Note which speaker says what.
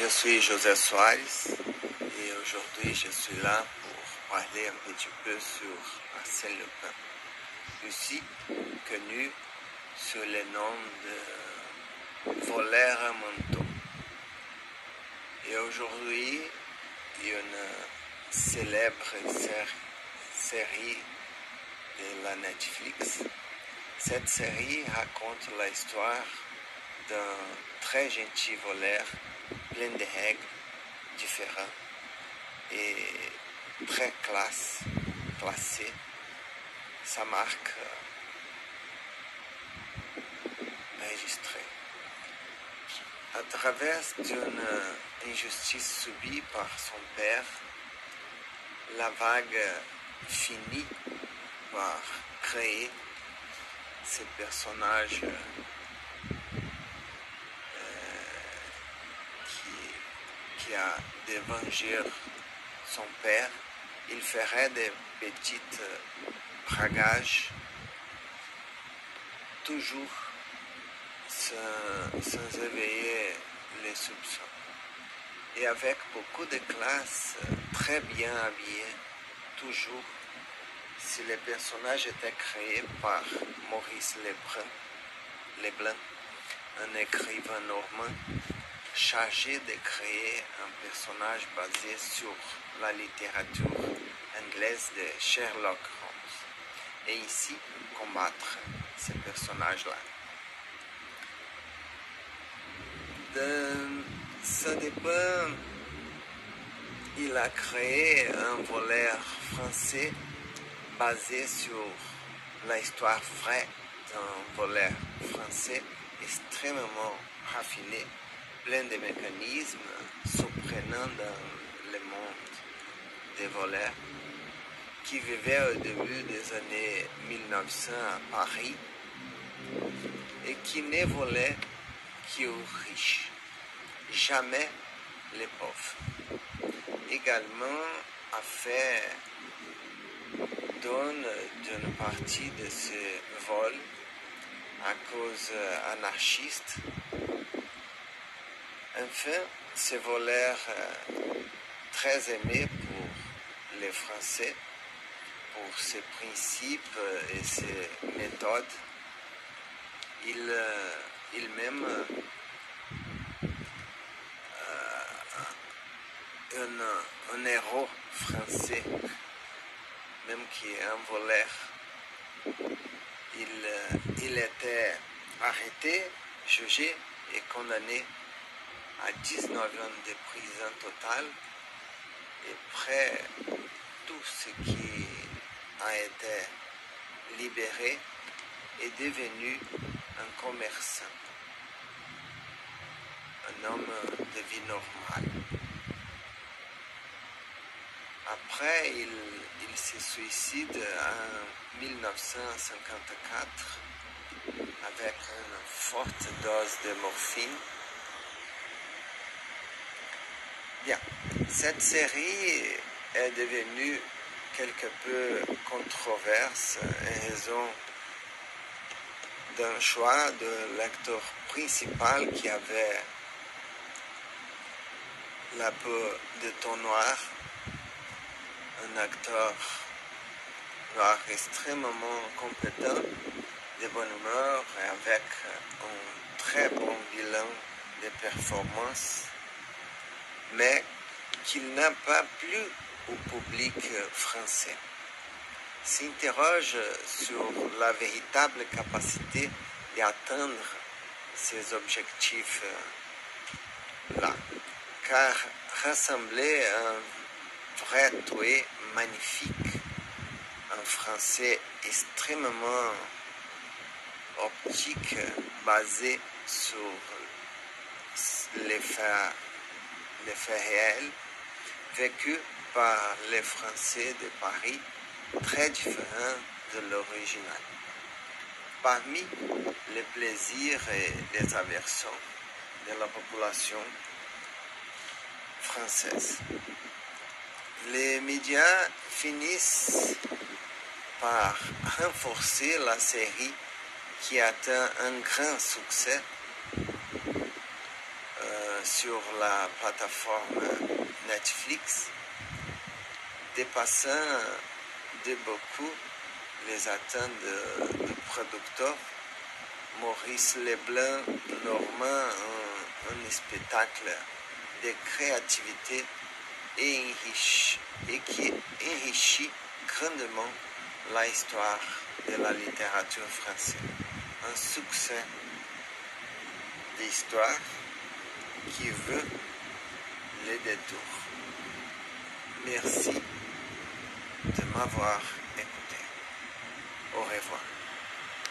Speaker 1: Je suis José Soares et aujourd'hui je suis là pour parler un petit peu sur Arsène Lupin, aussi connu sous le nom de voleur à manteau. Et aujourd'hui, il y a une célèbre série de la Netflix. Cette série raconte l'histoire d'un très gentil voleur plein de règles différentes et très classe, classé. Sa marque enregistrée. À travers d'une injustice subie par son père, la vague finit par créer ce personnage a de son père, il ferait des petites bragages, toujours sans, éveiller les soupçons. Et avec beaucoup de classe, très bien habillé, toujours. Si le personnage était créé par Maurice Leblanc, un écrivain normand, chargé de créer un personnage basé sur la littérature anglaise de Sherlock Holmes et ici combattre ce personnage-là. Ça dépend, il a créé un voleur français basé sur l'histoire vraie d'un voleur français extrêmement raffiné plein de mécanismes surprenants dans le monde des voleurs qui vivaient au début des années 1900 à Paris et qui ne volaient qu'aux riches, jamais les pauvres. Également a fait don d'une partie de ce vol à cause anarchiste Enfin, ce voleur très aimé pour les Français, pour ses principes et ses méthodes, il, il même un, un, héros français, même qui est un voleur. Il, il était arrêté, jugé et condamné à 19 ans de prison totale et près tout ce qui a été libéré est devenu un commerçant, un homme de vie normale. Après, il, il se suicide en 1954 avec une forte dose de morphine Cette série est devenue quelque peu controverse en raison d'un choix de l'acteur principal qui avait la peau de ton noir, un acteur extrêmement compétent, de bonne humeur et avec un très bon bilan de performance mais qu'il n'a pas plu au public français. S'interroge sur la véritable capacité d'atteindre ces objectifs-là, car rassembler un vrai toué magnifique, un français extrêmement optique basé sur les faits les faits réels vécus par les Français de Paris, très différents de l'original. Parmi les plaisirs et les aversions de la population française, les médias finissent par renforcer la série qui atteint un grand succès sur la plateforme Netflix, dépassant de beaucoup les attentes du producteur Maurice Leblanc Normand, un, spectacle de créativité et, et qui enrichit grandement l'histoire de la littérature française. Un succès d'histoire qui veut les détours. Merci de m'avoir écouté. Au revoir.